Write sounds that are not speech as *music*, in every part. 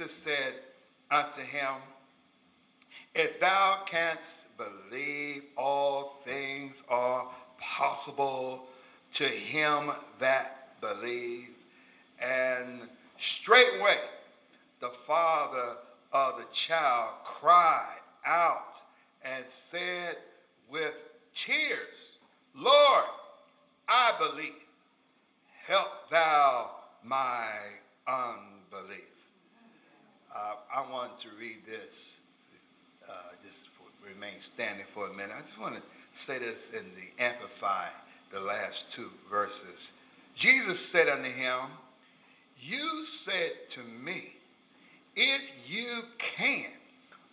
Jesus said unto him, If thou canst believe, all things are possible to him that believe. And straightway the father of the child cried out and said with tears, Lord, I believe. Help thou my unbelief. Uh, I want to read this, uh, just for, remain standing for a minute. I just want to say this in the Amplified, the last two verses. Jesus said unto him, You said to me, if you can,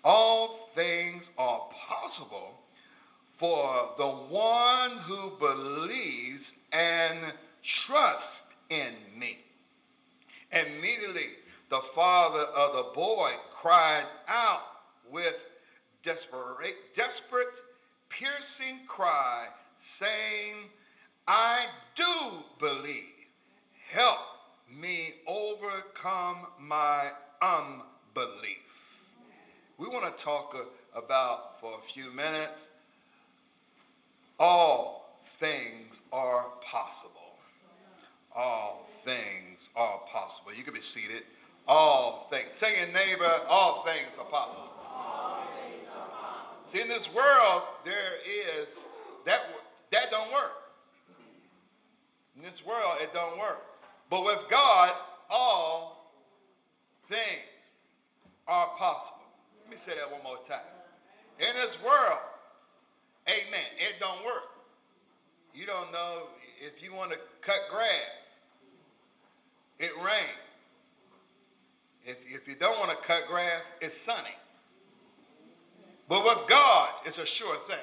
all things are possible for the one who believes and trusts in me. Immediately, the father of the boy cried out with desperate, desperate, piercing cry, saying, I do believe. Help me overcome my unbelief. We want to talk about for a few minutes. All things are possible. All things are possible. You can be seated. All things. Tell your neighbor, all things are possible. Things are possible. See, in this world, there is that that don't work. In this world, it don't work. But with God, all things are possible. Let me say that one more time. In this world, amen, it don't work. You don't know if you want to cut grass, it rains. If, if you don't want to cut grass, it's sunny. But with God, it's a sure thing.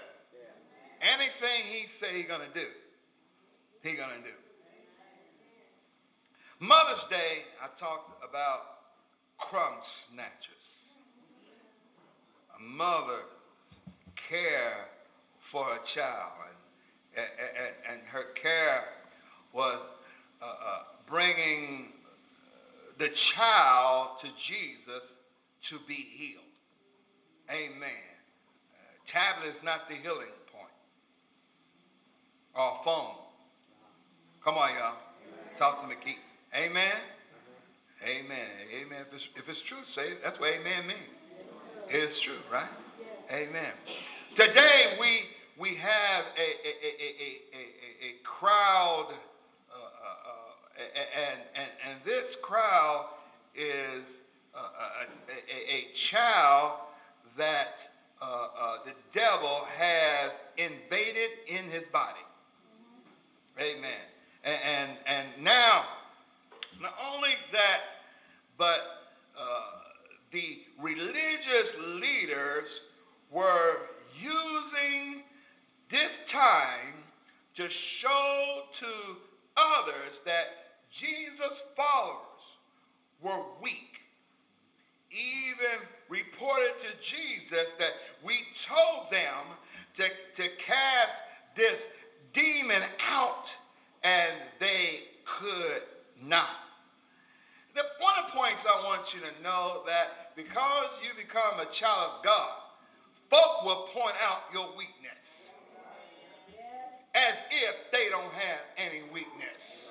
Anything he say he's going to do, he going to do. Mother's Day, I talked about crumb snatchers. A mother care for a child, and, and, and her care was uh, uh, bringing the child to Jesus to be healed. Amen. Uh, tablet is not the healing point. Or phone. Come on, y'all. Talk to me, Keith. Amen. Amen. Amen. If it's, if it's true, say it. That's what amen means. It's true, right? Amen. Today we we have a, a, a, a, a crowd, uh, uh, uh, and, and this crowd is uh, uh, a, a, child that uh, the devil has invaded in his body. Amen. And, and, and now not only that, but uh, the religious leaders were using this time to show to others that Jesus' followers were weak. Even reported to Jesus that we told them to, to cast this demon out and they could not. The one of the points I want you to know that because you become a child of God, folk will point out your weakness as if they don't have any weakness.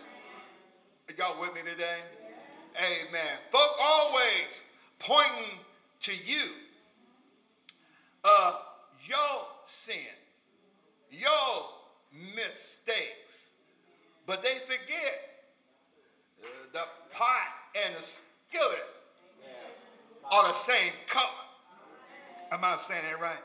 Are y'all with me today? Amen. Folk always pointing to you uh, your sins, your mistakes, but they forget uh, the pot and the skillet are the same color. Am I saying that right?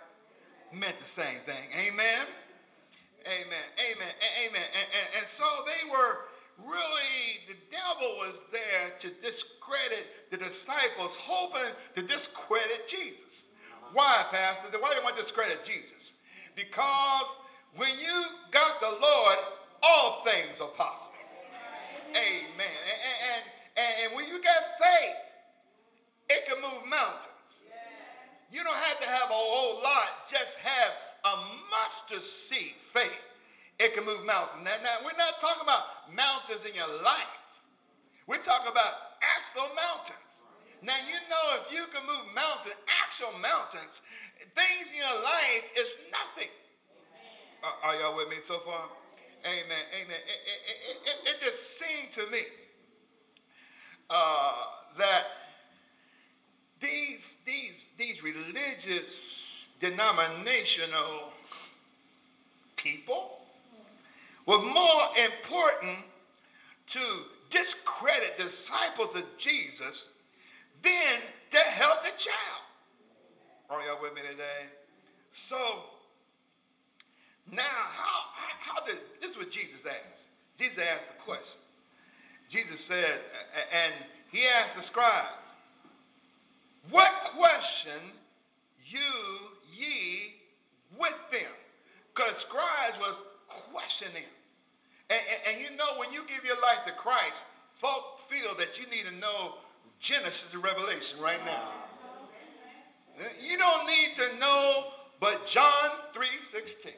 16.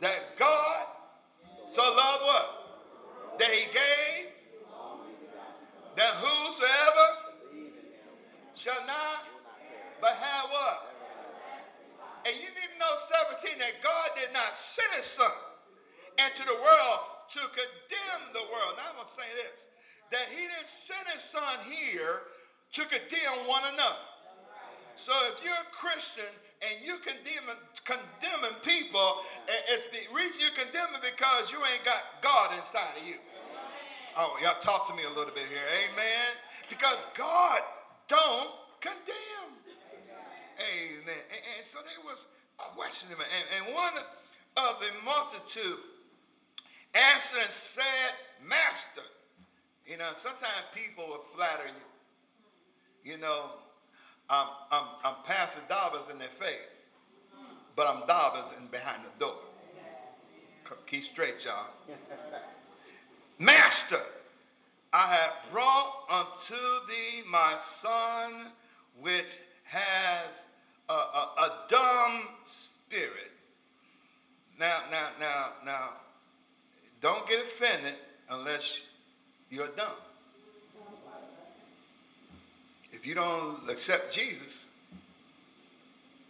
That God so loved what? That he gave that whosoever shall not but have what? And you need to know 17 that God did not send his son into the world to condemn the world. Now I'm going to say this that he didn't send his son here to condemn one another. So if you're a Christian, and you condemning, condemning people, it's the reason you're condemning because you ain't got God inside of you. Oh, y'all talk to me a little bit here. Amen. Because God don't condemn. Amen. And, and so they was questioning him. And, and one of the multitude answered and said, Master. You know, sometimes people will flatter you. You know, I'm, I'm, I'm Pastor Dobbins in their face, but I'm Dobbins in behind the door. Keep straight, y'all. *laughs* Master, I have brought unto thee my son, which has a, a, a dumb spirit. Now, now, now, now, don't get offended unless you're dumb. If you don't accept Jesus,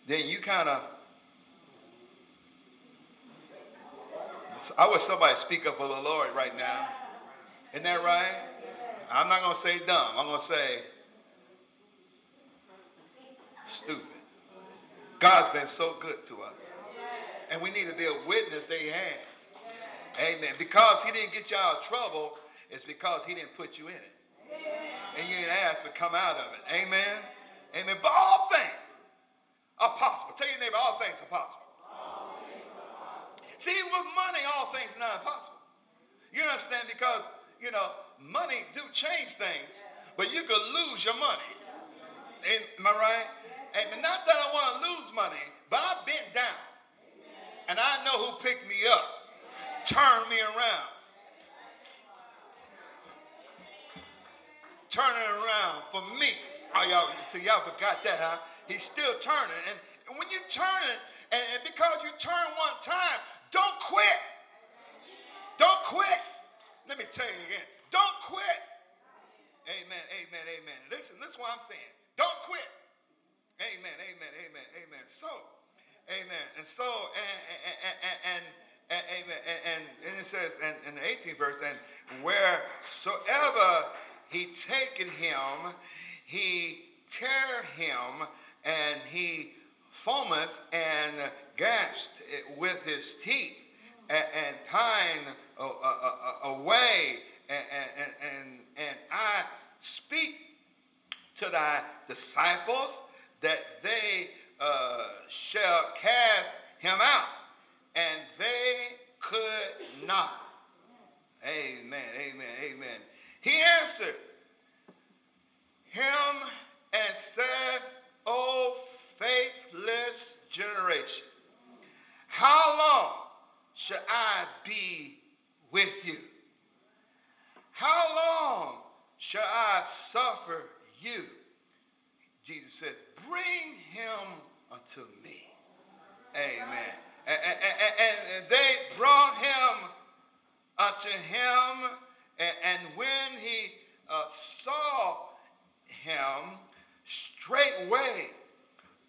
then you kind of. I wish somebody speak up for the Lord right now. Isn't that right? I'm not going to say dumb. I'm going to say stupid. God's been so good to us. And we need to be a witness that he has. Amen. Because he didn't get you out of trouble, it's because he didn't put you in it and asked to come out of it. Amen. Amen. But all things are possible. Tell your neighbor, all things are possible. See, with money, all things are not impossible. You understand? Because, you know, money do change things, but you could lose your money. Am I right? And not that I want to lose money, but I bent down. And I know who picked me up, turned me around. Turning around for me. Oh, y'all, see, y'all forgot that, huh? He's still turning. And, and when you turn it, and, and because you turn one time, don't quit. Don't quit. Let me tell you again. Don't quit. Amen, amen, amen. Listen, this is what I'm saying. Don't quit. Amen, amen, amen, amen. So, amen. And so, and, and, and, and, and amen. And, and, it says in, in the 18th verse, and wheresoever he taken him, he tear him, and he foameth and gashed with his teeth, and, and pine uh, uh, uh, away, and, and, and, and I speak to thy disciples that they uh, shall cast him out. And they could not. Amen, amen, amen. He answered him and said, O faithless generation, how long shall I be with you? How long shall I suffer you? Jesus said, Bring him unto me. Amen. And, and, and, they brought him unto him and, and when he uh, saw him, straightway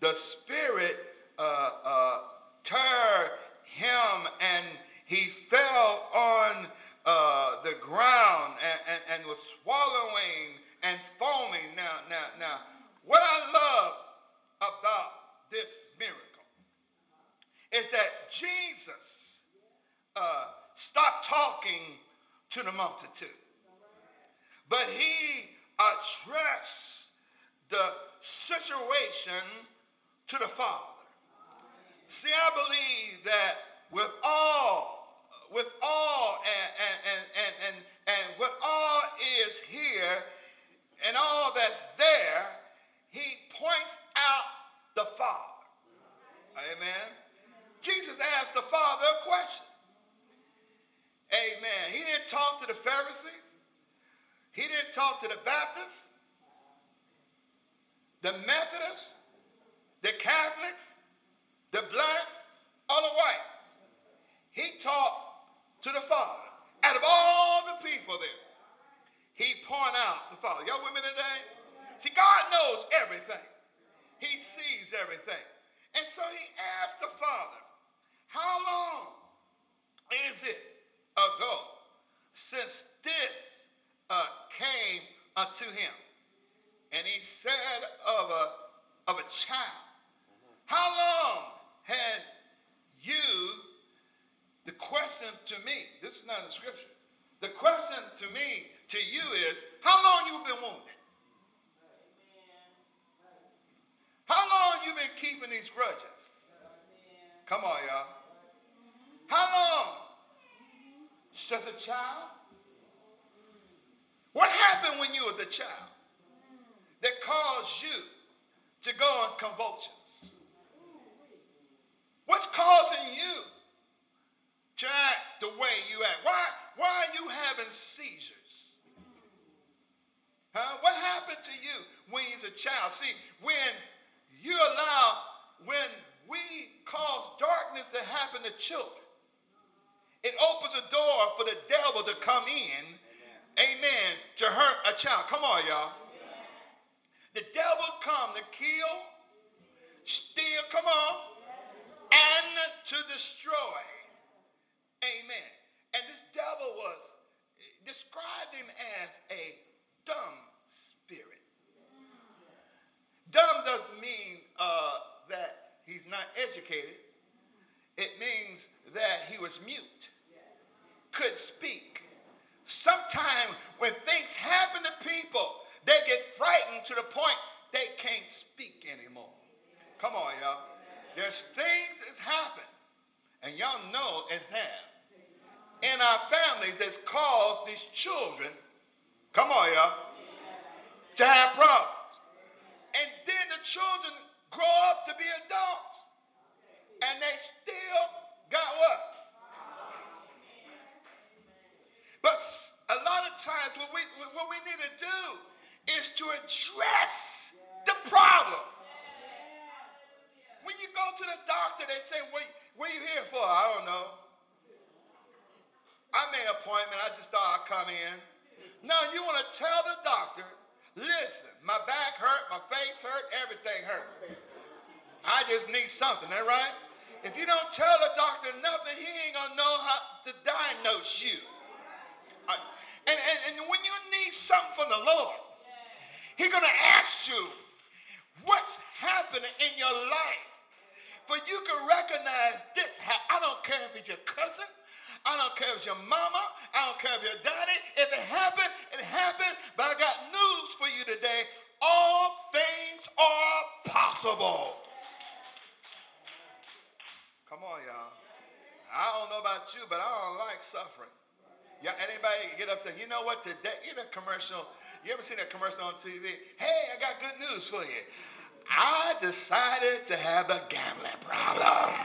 the Spirit uh, uh, turned him, and he fell on uh, the ground and, and, and was swallowing and foaming. Now, now, now, what I love about this miracle is that Jesus uh, stopped talking to the multitude, but he addressed the situation to the Father. See, I believe that with all, with all, and, and, and, and, and what all is here and all that's there, he points out the Father. Amen. Jesus asked the Father a question. Amen. He didn't talk to the Pharisees. He didn't talk to the Baptists, the Methodists, the Catholics, the blacks, or the whites. He talked to the Father. Out of all the people there, he pointed out the Father. Y'all with me today? See, God knows everything. He sees everything. And so he asked the Father, how long is it ago since this uh, came unto him? And he said of a, of a child. How long has you, the question to me, this is not in the scripture, the question to me, to you is, how long you been wounded? How long you been keeping these grudges? Come on, y'all. How long? Since a child? What happened when you was a child that caused you to go on convulsions? What's causing you to act the way you act? Why, why are you having seizures? Huh? What happened to you when you was a child? See, when you allow, when we cause darkness to happen to children, it opens a door for the devil to come in, amen, amen to hurt a child. Come on, y'all. The devil come to kill, steal, come on, and to destroy. Amen. And this devil was described him as a dumb. Dumb doesn't mean uh, that he's not educated. It means that he was mute, could speak. Sometimes when things happen to people, they get frightened to the point they can't speak anymore. Come on, y'all. There's things that's happened, and y'all know it's have in our families that's caused these children, come on, y'all, to have problems. Children grow up to be adults, and they still got what? But a lot of times, what we, what we need to do is to address the problem. When you go to the doctor, they say, what, what are you here for? I don't know. I made an appointment. I just thought I'd come in. No, you want to tell the doctor, listen, my back hurt, my face hurt, everything hurt. I just need something, that right? If you don't tell the doctor nothing, he ain't to know how to diagnose you. Uh, and, and, and when you need something from the Lord, he's to ask you, what's happening in your life? For you can recognize this. I don't care if it's your cousin. I don't care if it's your mama. I don't care if your daddy. If it happened, it happened. But I got news for Come on, y'all. I don't know about you, but I don't like suffering. Yeah, anybody get up say, you know what, today, you know commercial, you ever seen that commercial on TV? Hey, I got good news for you. I decided to have a gambling problem.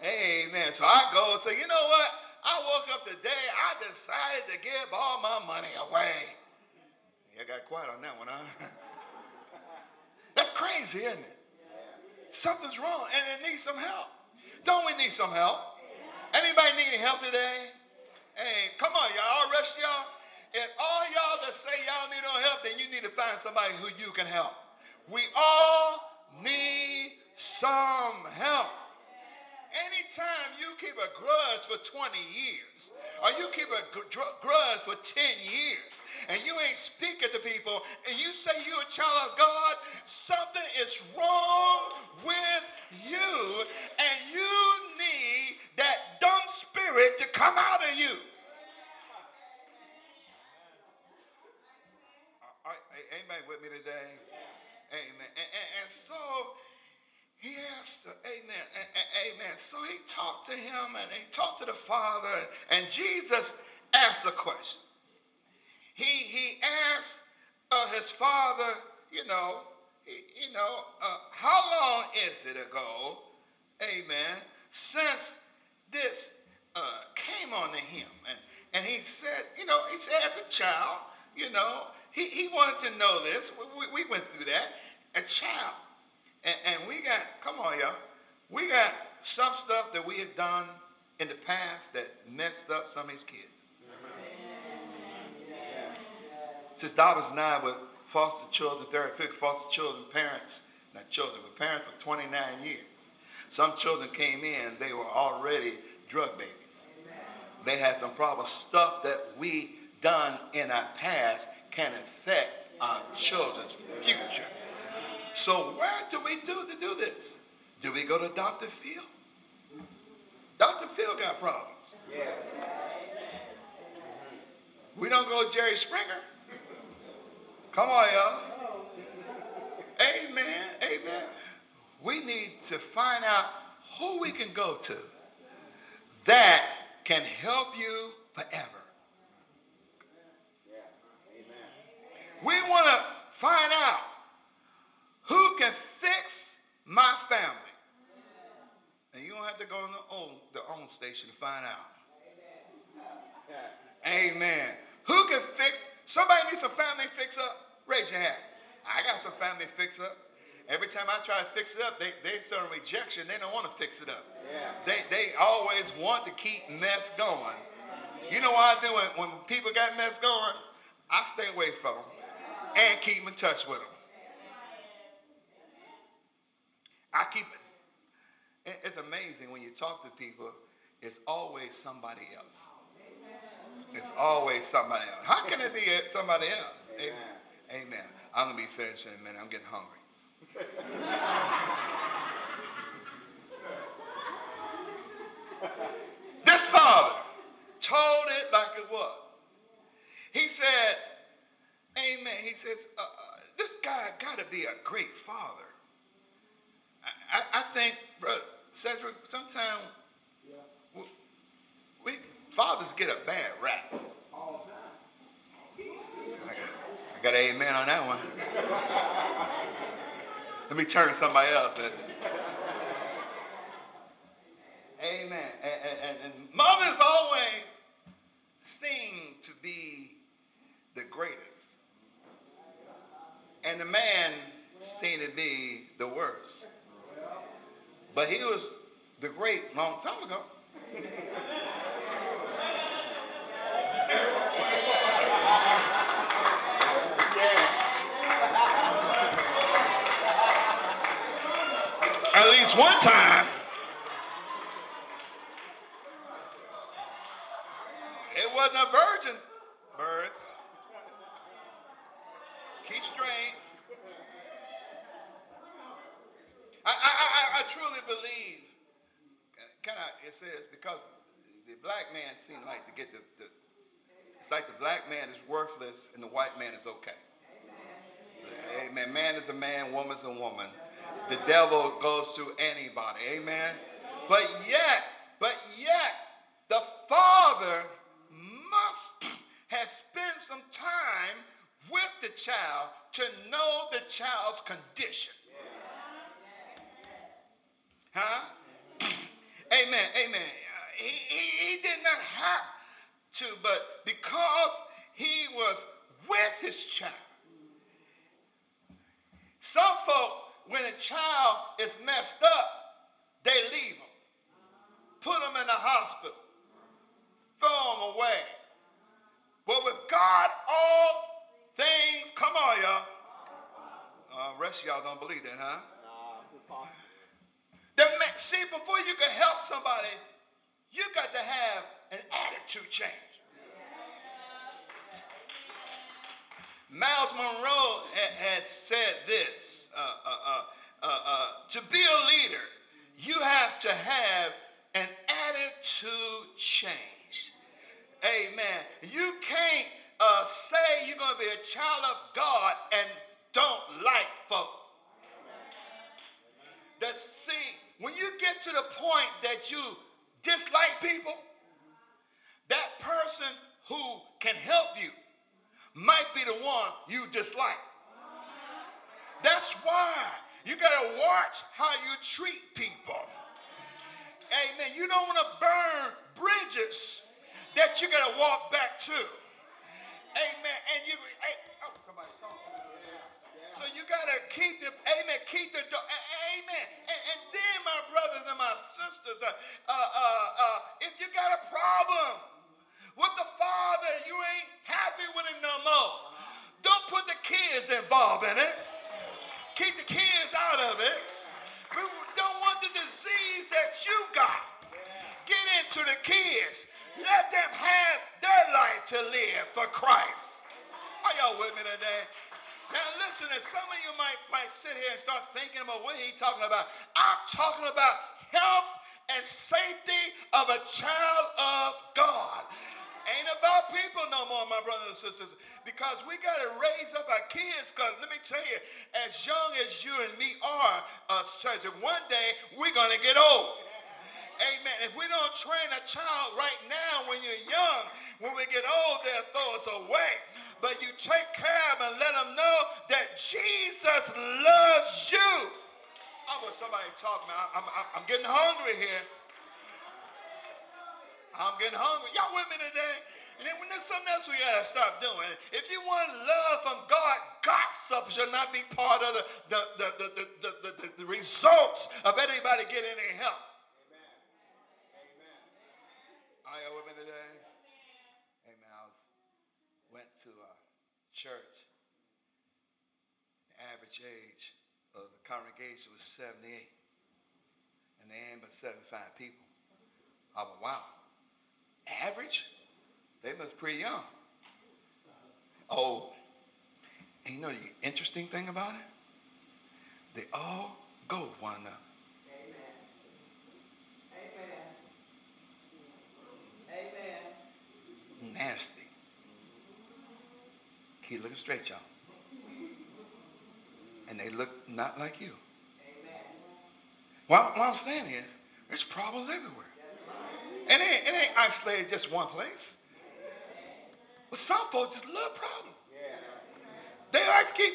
Amen. So I go and say, you know what? I woke up today, I decided to give all my money away. You got quiet on that one, huh? *laughs* Crazy, isn't it? Something's wrong and it needs some help. Don't we need some help? Anybody need any help today? Hey, come on, y'all. Rest y'all. If all y'all that say y'all need no help, then you need to find somebody who you can help. We all need some help. Anytime you keep a grudge for 20 years, or you keep a grudge for 10 years, and you ain't speaking to people, and you say you're a child of God, something is wrong with you, and you need that dumb spirit to come out of you. Uh, uh, amen with me today? Amen. And, and, and so he asked, amen, amen. So he talked to him and he talked to the Father, and Jesus asked the question. He, he asked uh, his father, you know, he, you know, uh, how long is it ago, amen, since this uh, came on to him? And, and he said, you know, he said, as a child, you know, he, he wanted to know this. We, we went through that. A child. And, and we got, come on, y'all. We got some stuff that we had done in the past that messed up some of his kids. Since Dobbins and I were foster children, therapeutic foster children, parents, not children, but parents for 29 years. Some children came in, they were already drug babies. They had some problems, stuff that we done in our past can affect our children's future. So where do we do to do this? Do we go to Dr. Phil? Dr. Phil got problems. Yeah. We don't go to Jerry Springer. Come on, y'all. Amen. Amen. We need to find out who we can go to that can help you forever. We want to find out who can fix my family. And you don't have to go on the own, the OWN station to find out. Amen. Who can fix? Somebody needs a family fix up? Raise your hand. I got some family fix up. Every time I try to fix it up, they, they start rejection. They don't want to fix it up. Yeah. They, they always want to keep mess going. You know what I do when, when people got mess going? I stay away from them and keep in touch with them. I keep it. It's amazing when you talk to people, it's always somebody else. It's always somebody else. How can it be somebody else? Amen. Amen. I'm going to be finished in a minute. I'm getting hungry. *laughs* this father told it like it was. He said, Amen. He says, uh, uh, this guy got to be a great father. I, I, I think, brother Cedric, sometimes we, we, fathers get a bad rap. I got, an amen on that one. *laughs* Let me turn to somebody else. To have today? Amen. I was, went to a church. The average age of the congregation was 78. And they ain't but 75 people. I went, wow average, they must be pretty young. Oh, and you know the interesting thing about it? They all go one another. Amen. Amen. Nasty. Keep looking straight, y'all. And they look not like you. Well, what I'm saying is, there's problems everywhere. And it ain't, it ain't isolated just one place. But some folks just love problems. They like to keep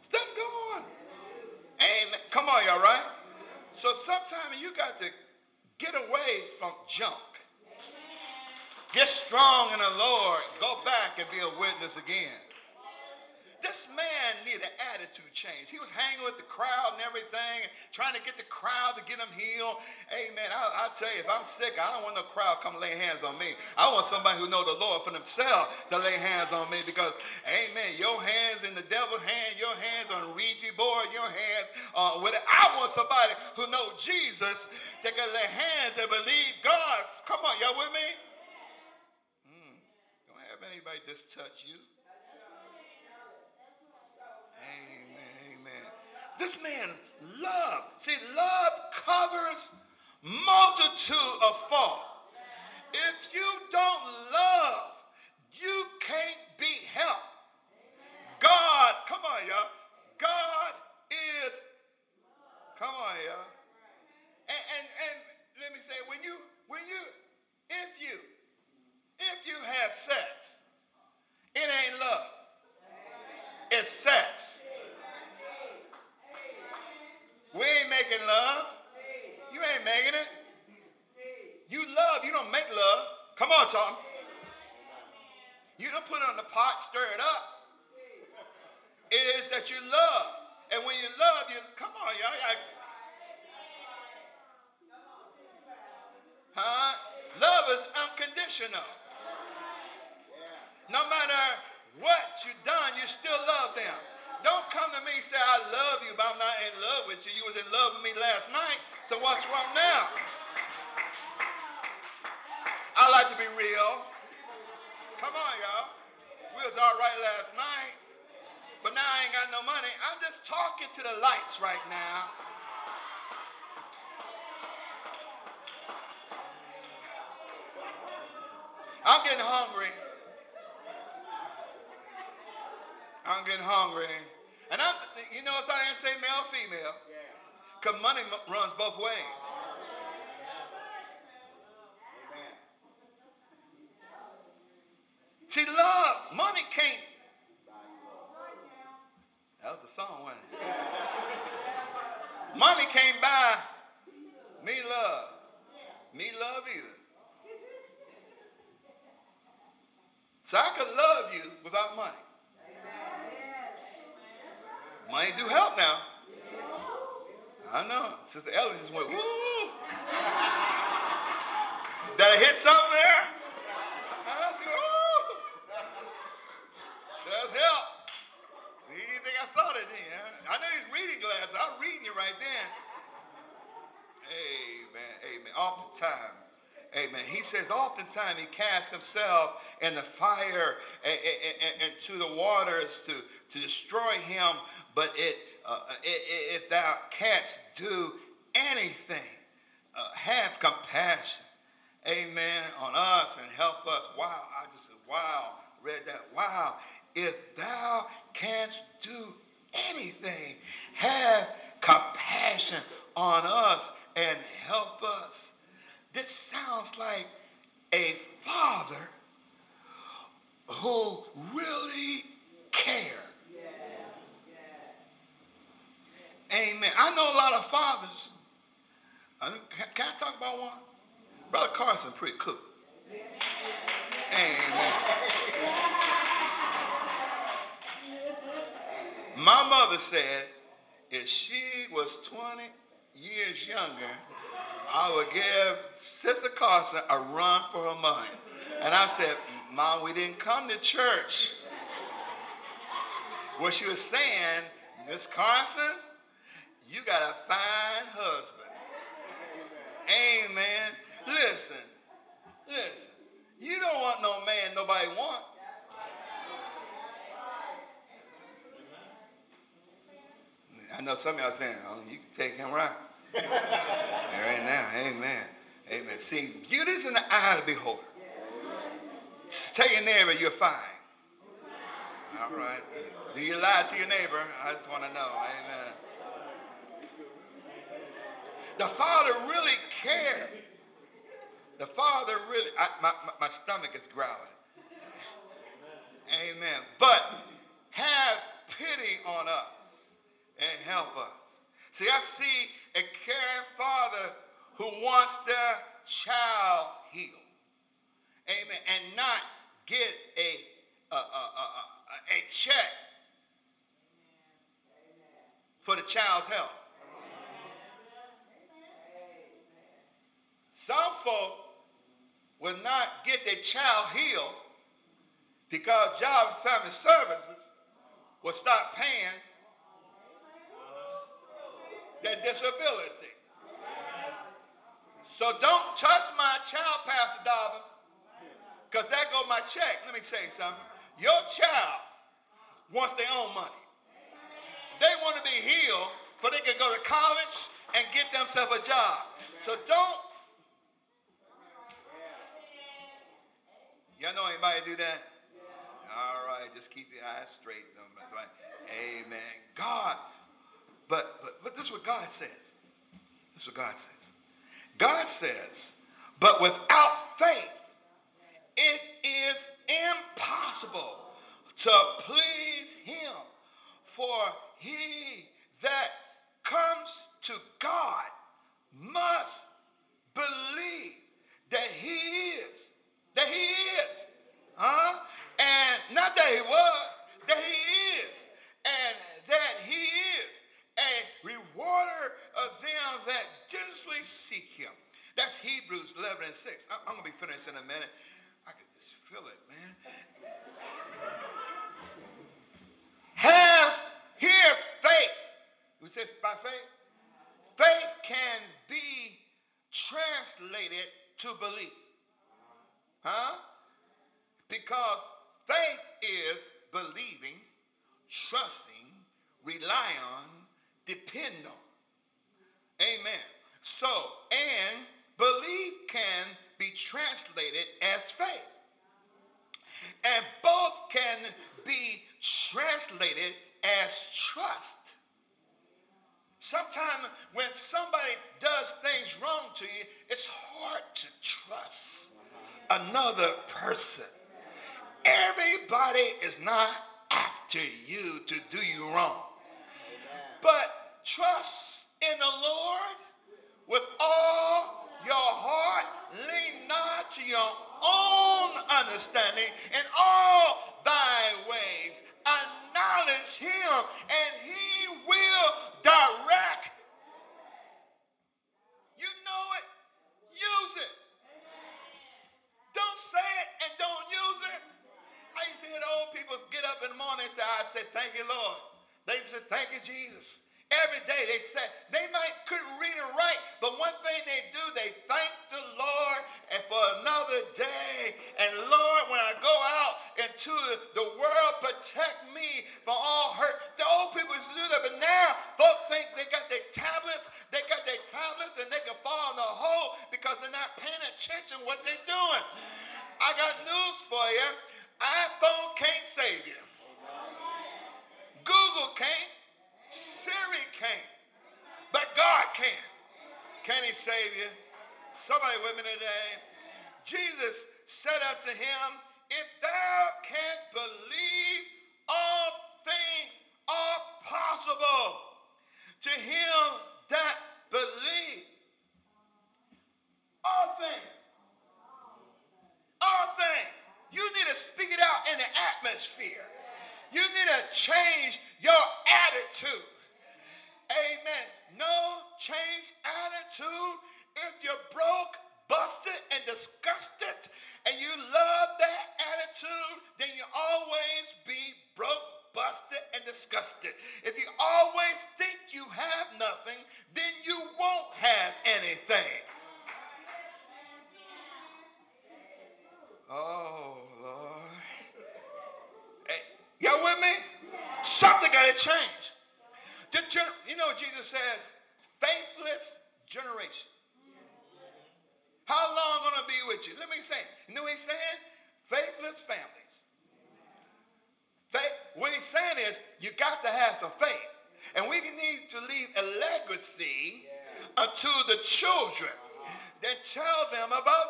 stuff going. Amen. Come on, y'all, right? So sometimes you got to get away from junk. Get strong in the Lord. Go back and be a witness again. This man needed an attitude change. He was hanging with the crowd and everything, trying to get the crowd to get him healed. Amen. I, tell you, if I'm sick, I don't want no crowd come lay hands on me. I want somebody who know the Lord for themselves to lay hands on me because, amen, your hands in the devil's hand, your hands on Ouija board, your hands with it. I want somebody who know Jesus that can lay hands and believe God. Come on, y'all with me? Anybody just touch you. Amen. Amen. This man love. See, love covers multitude of fault. If you don't love, you can't be helped. God, come on, y'all. God is, come on, y'all. And, and, and let me say, when you, when you, himself in the fire and, and, and, to the waters to, to destroy him but it, uh, if thou canst do anything, uh, have compassion, amen, on us and help us. Wow, I just said, wow, read that. Wow, if thou canst do anything, have compassion on us and help us. This sounds like father who really cares Amen. I know a lot of fathers. Uh, can I talk about one? Brother Carson, pretty cool. Amen. My mother said if she was 20 years younger, I would give Sister Carson a run for her money. And I said, Mom, we didn't come to church. What she was saying, Miss Carson, you got a fine husband. Amen. Amen. Listen, listen. You don't want no man nobody want. I know some of y'all saying, oh, you can take him right. *laughs* right now, amen. Amen. See, beauty's in the eye of the beholder. Tell your neighbor you're fine. All right. Do you lie to your neighbor? I just want to know. Amen. The Father really cared. The Father really, I, my, my stomach is growling. Amen. But have pity on us and help us. See, I see a caring father who wants their child healed. Amen. And not get a, a, a, a, a check for the child's health. Some folk will not get their child healed because Job and Family Services will start paying their disability. So don't touch my child, Pastor Dobbins, because check. Let me tell you something. Your child wants their own money. They want to be healed, but they can go to college and get themselves a job. So don't Y'all know anybody do that? All right, just keep your eyes straight. Amen. God, but, but but this is what God says. This is what God says. God says, but without faith, it is impossible to please him, for he that comes to God must believe that he is, that he is, huh? And not that he was, that he is, and that he is a rewarder of them that diligently seek him. That's Hebrews 11 and 6. I'm going to be finished in a minute. Feel it, man. Have here faith. We said by faith. Faith can be translated to belief. Huh? Because faith is believing, trusting, rely on, depend on. Amen. So, and belief can be translated as faith. And both can be translated as trust. Sometimes when somebody does things wrong to you, it's hard to trust another person. Everybody is not after you to do you wrong. But trust in the Lord with all your heart to your own understanding in all thy ways. Acknowledge him and he will direct. You know it, use it. Don't say it and don't use it. I used to hear the old people get up in the morning and say, I said, thank you, Lord. They said, thank you, Jesus. am above.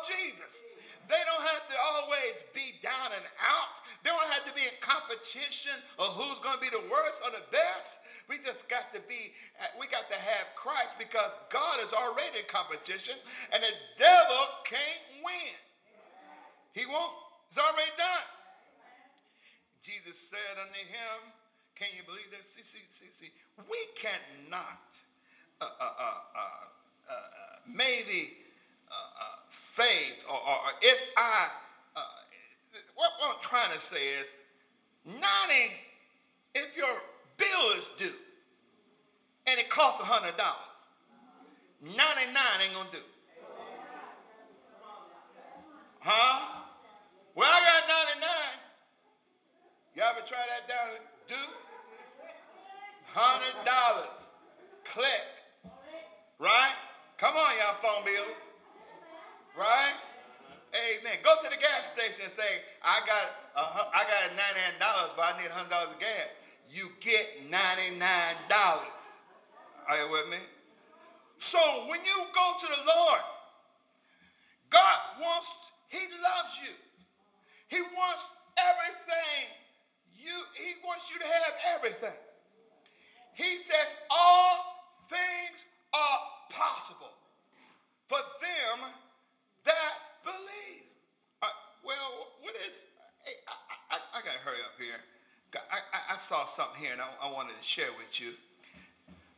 something here and I, I wanted to share with you.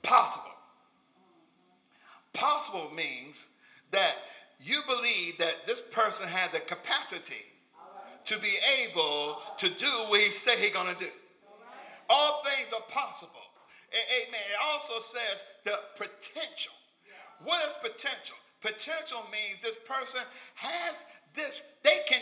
Possible. Possible means that you believe that this person has the capacity to be able to do what he said he's going to do. All things are possible. Amen. It also says the potential. What is potential? Potential means this person has this, they can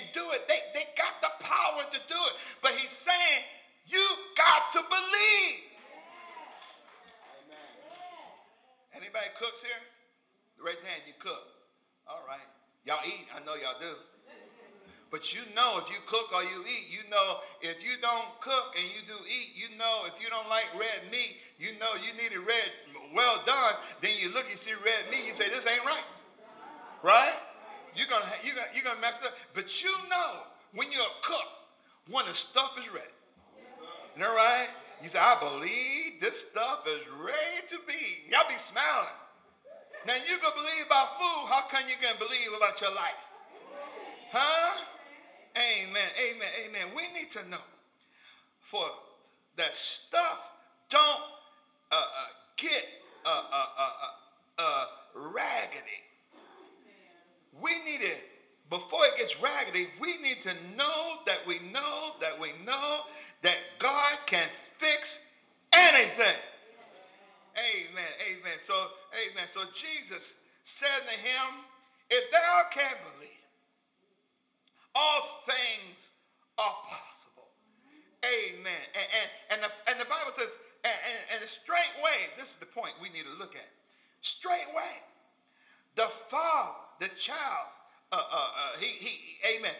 child. Uh, uh, uh, he, he, amen.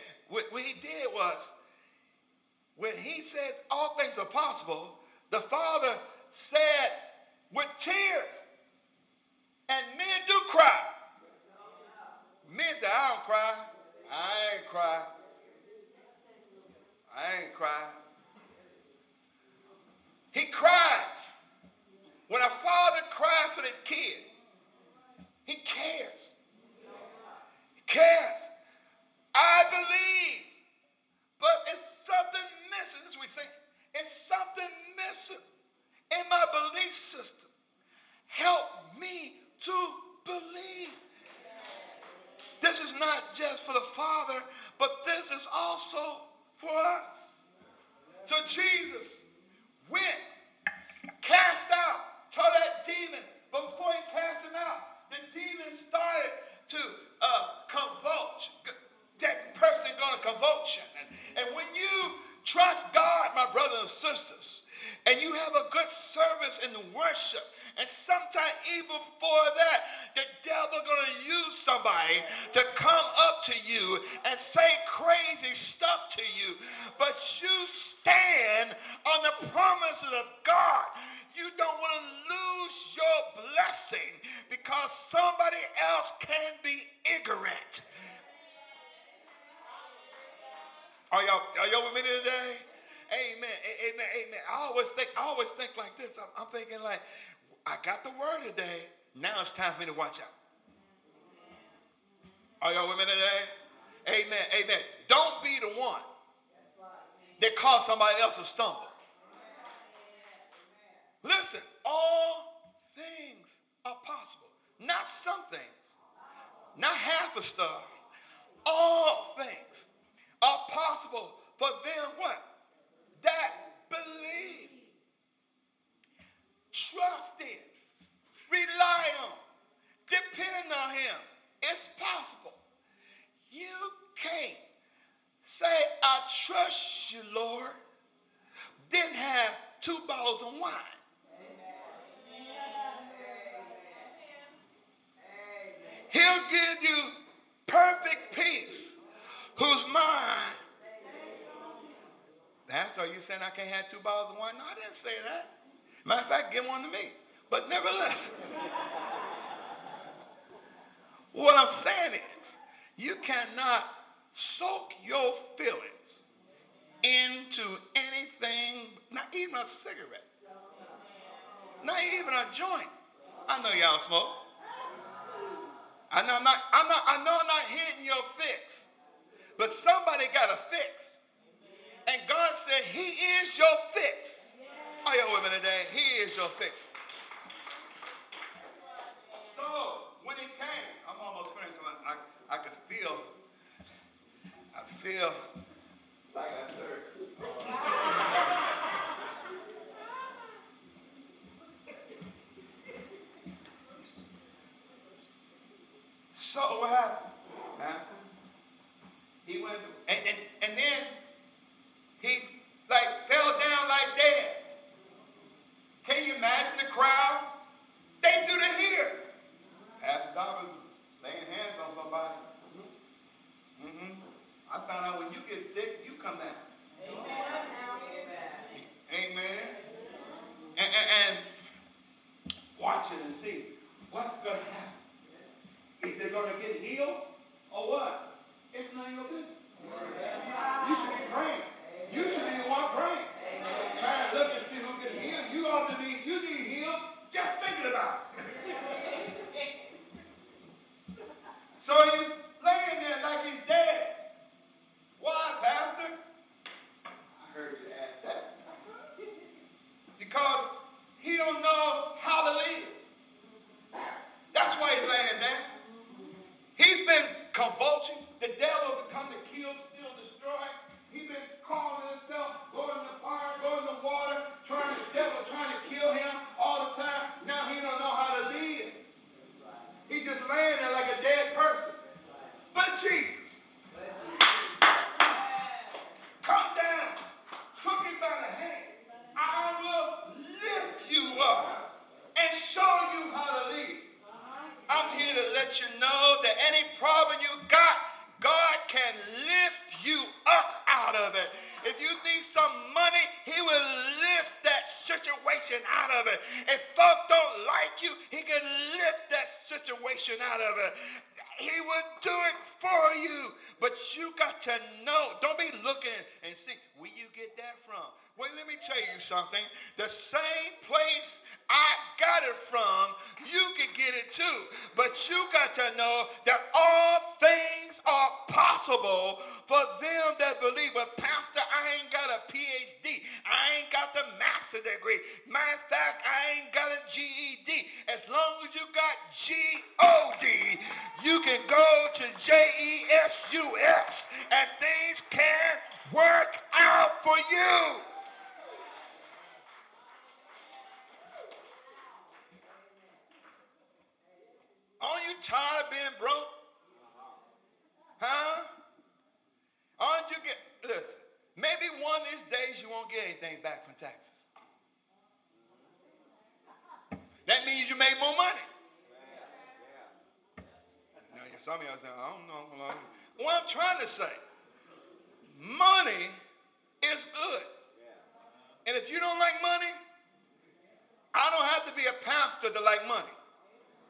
can't have two bottles of wine. No, I didn't say that. Matter of fact, give one to me. But nevertheless, *laughs* what I'm saying is, you cannot soak your feelings into anything, not even a cigarette, not even a joint. I know y'all smoke. I know I'm not, I'm not, I know I'm not hitting your fix, but somebody got a fix that He is your fix. Are y'all with me today? He is your fix. So when He came, I'm almost finished. I, I, I could feel, I feel like I served. So what happened? Won't get anything back from taxes. That means you made more money. Now, some of y'all say, I don't know. What I'm trying to say, money is good. And if you don't like money, I don't have to be a pastor to like money.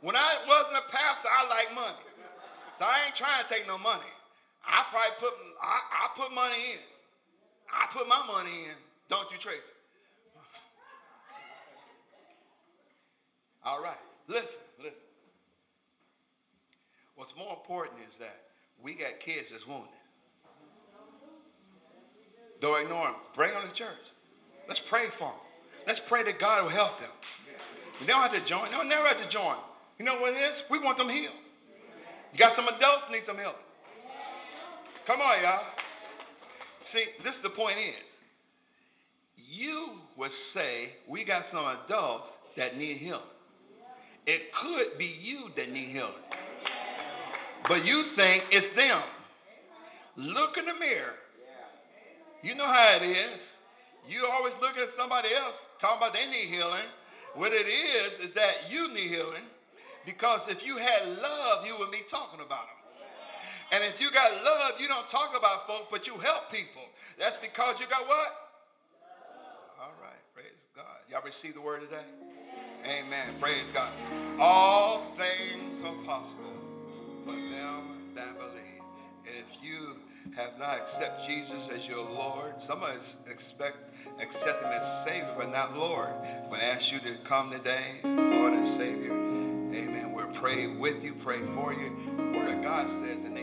When I wasn't a pastor, I like money. So I ain't trying to take no money. I probably put I, I put money in. I put my money in. Don't you, Tracy? All right. Listen, listen. What's more important is that we got kids that's wounded. Don't ignore them. Bring them to church. Let's pray for them. Let's pray that God will help them. You don't have to join. No, never have to join. You know what it is? We want them healed. You got some adults need some help. Come on, y'all. See, this is the point is, you would say we got some adults that need healing. It could be you that need healing. But you think it's them. Look in the mirror. You know how it is. You always look at somebody else talking about they need healing. What it is is that you need healing because if you had love, you would be talking about them. And if you got love, you don't talk about folk, but you help people. That's because you got what? All right. Praise God. Y'all receive the word today? Amen. Praise God. All things are possible for them that believe. And if you have not accepted Jesus as your Lord, some of us expect accept him as Savior, but not Lord. But I ask you to come today, Lord and Savior. Amen. We'll pray with you, pray for you. Word of God says in